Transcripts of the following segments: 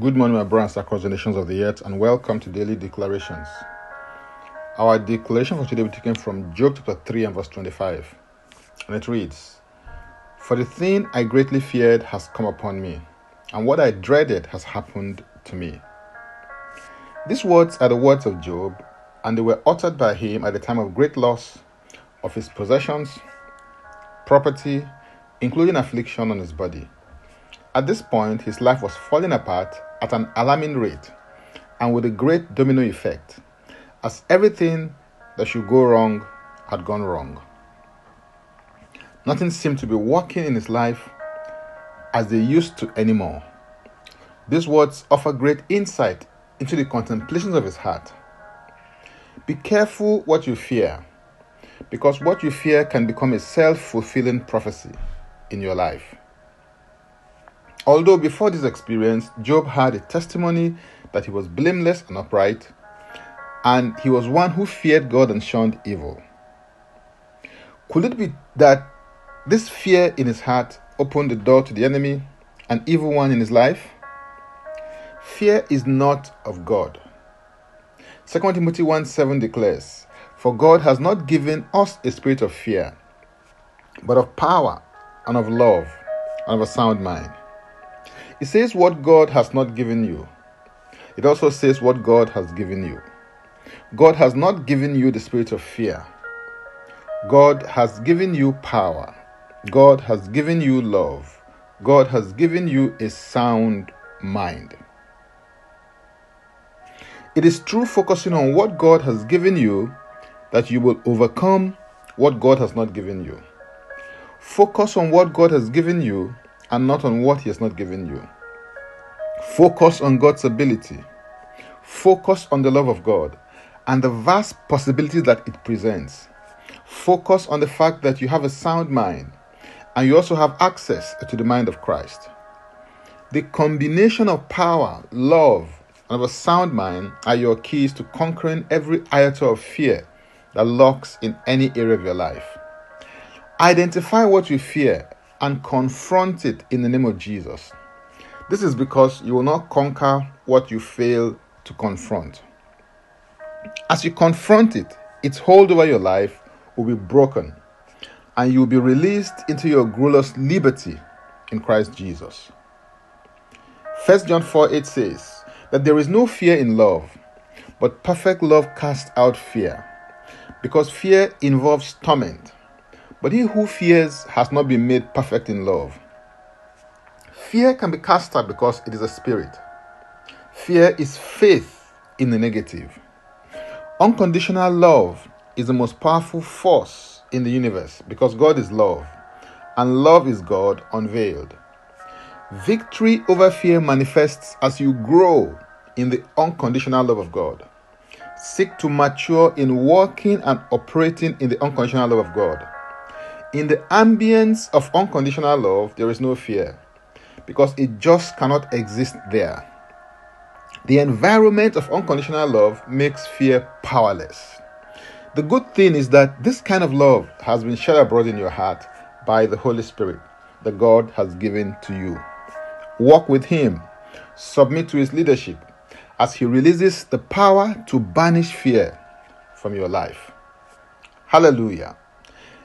Good morning, my brothers across the nations of the earth, and welcome to Daily Declarations. Our declaration for today will be taken from Job chapter 3 and verse 25. And it reads For the thing I greatly feared has come upon me, and what I dreaded has happened to me. These words are the words of Job, and they were uttered by him at the time of great loss of his possessions, property, including affliction on his body. At this point, his life was falling apart at an alarming rate and with a great domino effect, as everything that should go wrong had gone wrong. Nothing seemed to be working in his life as they used to anymore. These words offer great insight into the contemplations of his heart. Be careful what you fear, because what you fear can become a self fulfilling prophecy in your life. Although before this experience, Job had a testimony that he was blameless and upright, and he was one who feared God and shunned evil. Could it be that this fear in his heart opened the door to the enemy, an evil one in his life? Fear is not of God. 2 Timothy 1 7 declares, For God has not given us a spirit of fear, but of power and of love and of a sound mind. It says what God has not given you. It also says what God has given you. God has not given you the spirit of fear. God has given you power. God has given you love. God has given you a sound mind. It is through focusing on what God has given you that you will overcome what God has not given you. Focus on what God has given you and not on what He has not given you. Focus on God's ability. Focus on the love of God and the vast possibilities that it presents. Focus on the fact that you have a sound mind and you also have access to the mind of Christ. The combination of power, love, and of a sound mind are your keys to conquering every iota of fear that lurks in any area of your life. Identify what you fear and confront it in the name of Jesus. This is because you will not conquer what you fail to confront. As you confront it, its hold over your life will be broken and you will be released into your glorious liberty in Christ Jesus. 1 John 4 8 says that there is no fear in love, but perfect love casts out fear, because fear involves torment. But he who fears has not been made perfect in love. Fear can be cast out because it is a spirit. Fear is faith in the negative. Unconditional love is the most powerful force in the universe because God is love and love is God unveiled. Victory over fear manifests as you grow in the unconditional love of God. Seek to mature in walking and operating in the unconditional love of God. In the ambience of unconditional love, there is no fear because it just cannot exist there. The environment of unconditional love makes fear powerless. The good thing is that this kind of love has been shed abroad in your heart by the Holy Spirit that God has given to you. Walk with Him, submit to His leadership as He releases the power to banish fear from your life. Hallelujah.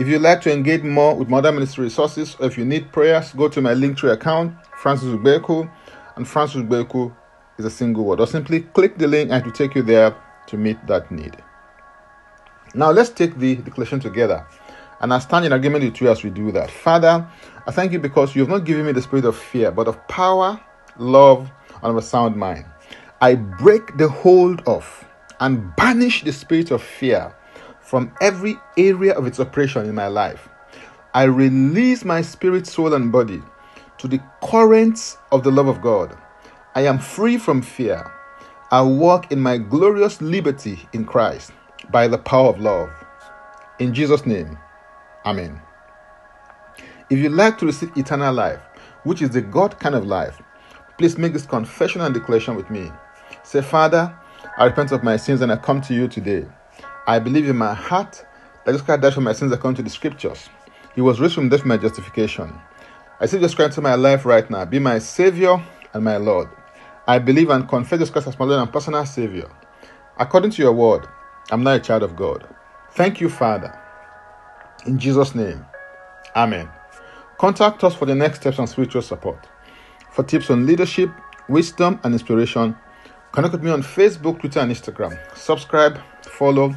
If you'd like to engage more with Mother Ministry resources or if you need prayers, go to my Linktree account, Francis Ugbeku, and Francis Ugbeku is a single word. Or simply click the link and it will take you there to meet that need. Now let's take the declaration together. And I stand in agreement with you as we do that. Father, I thank you because you have not given me the spirit of fear, but of power, love, and of a sound mind. I break the hold of and banish the spirit of fear from every area of its operation in my life. I release my spirit, soul, and body to the currents of the love of God. I am free from fear. I walk in my glorious liberty in Christ by the power of love. In Jesus' name, Amen. If you'd like to receive eternal life, which is the God kind of life, please make this confession and declaration with me. Say, Father, I repent of my sins and I come to you today. I believe in my heart that Jesus Christ died for my sins according to the scriptures. He was raised from death for my justification. I see Jesus Christ into my life right now. Be my Savior and my Lord. I believe and confess Jesus Christ as my Lord and personal Savior. According to your word, I'm now a child of God. Thank you, Father. In Jesus' name, Amen. Contact us for the next steps on spiritual support. For tips on leadership, wisdom, and inspiration, connect with me on Facebook, Twitter, and Instagram. Subscribe, follow,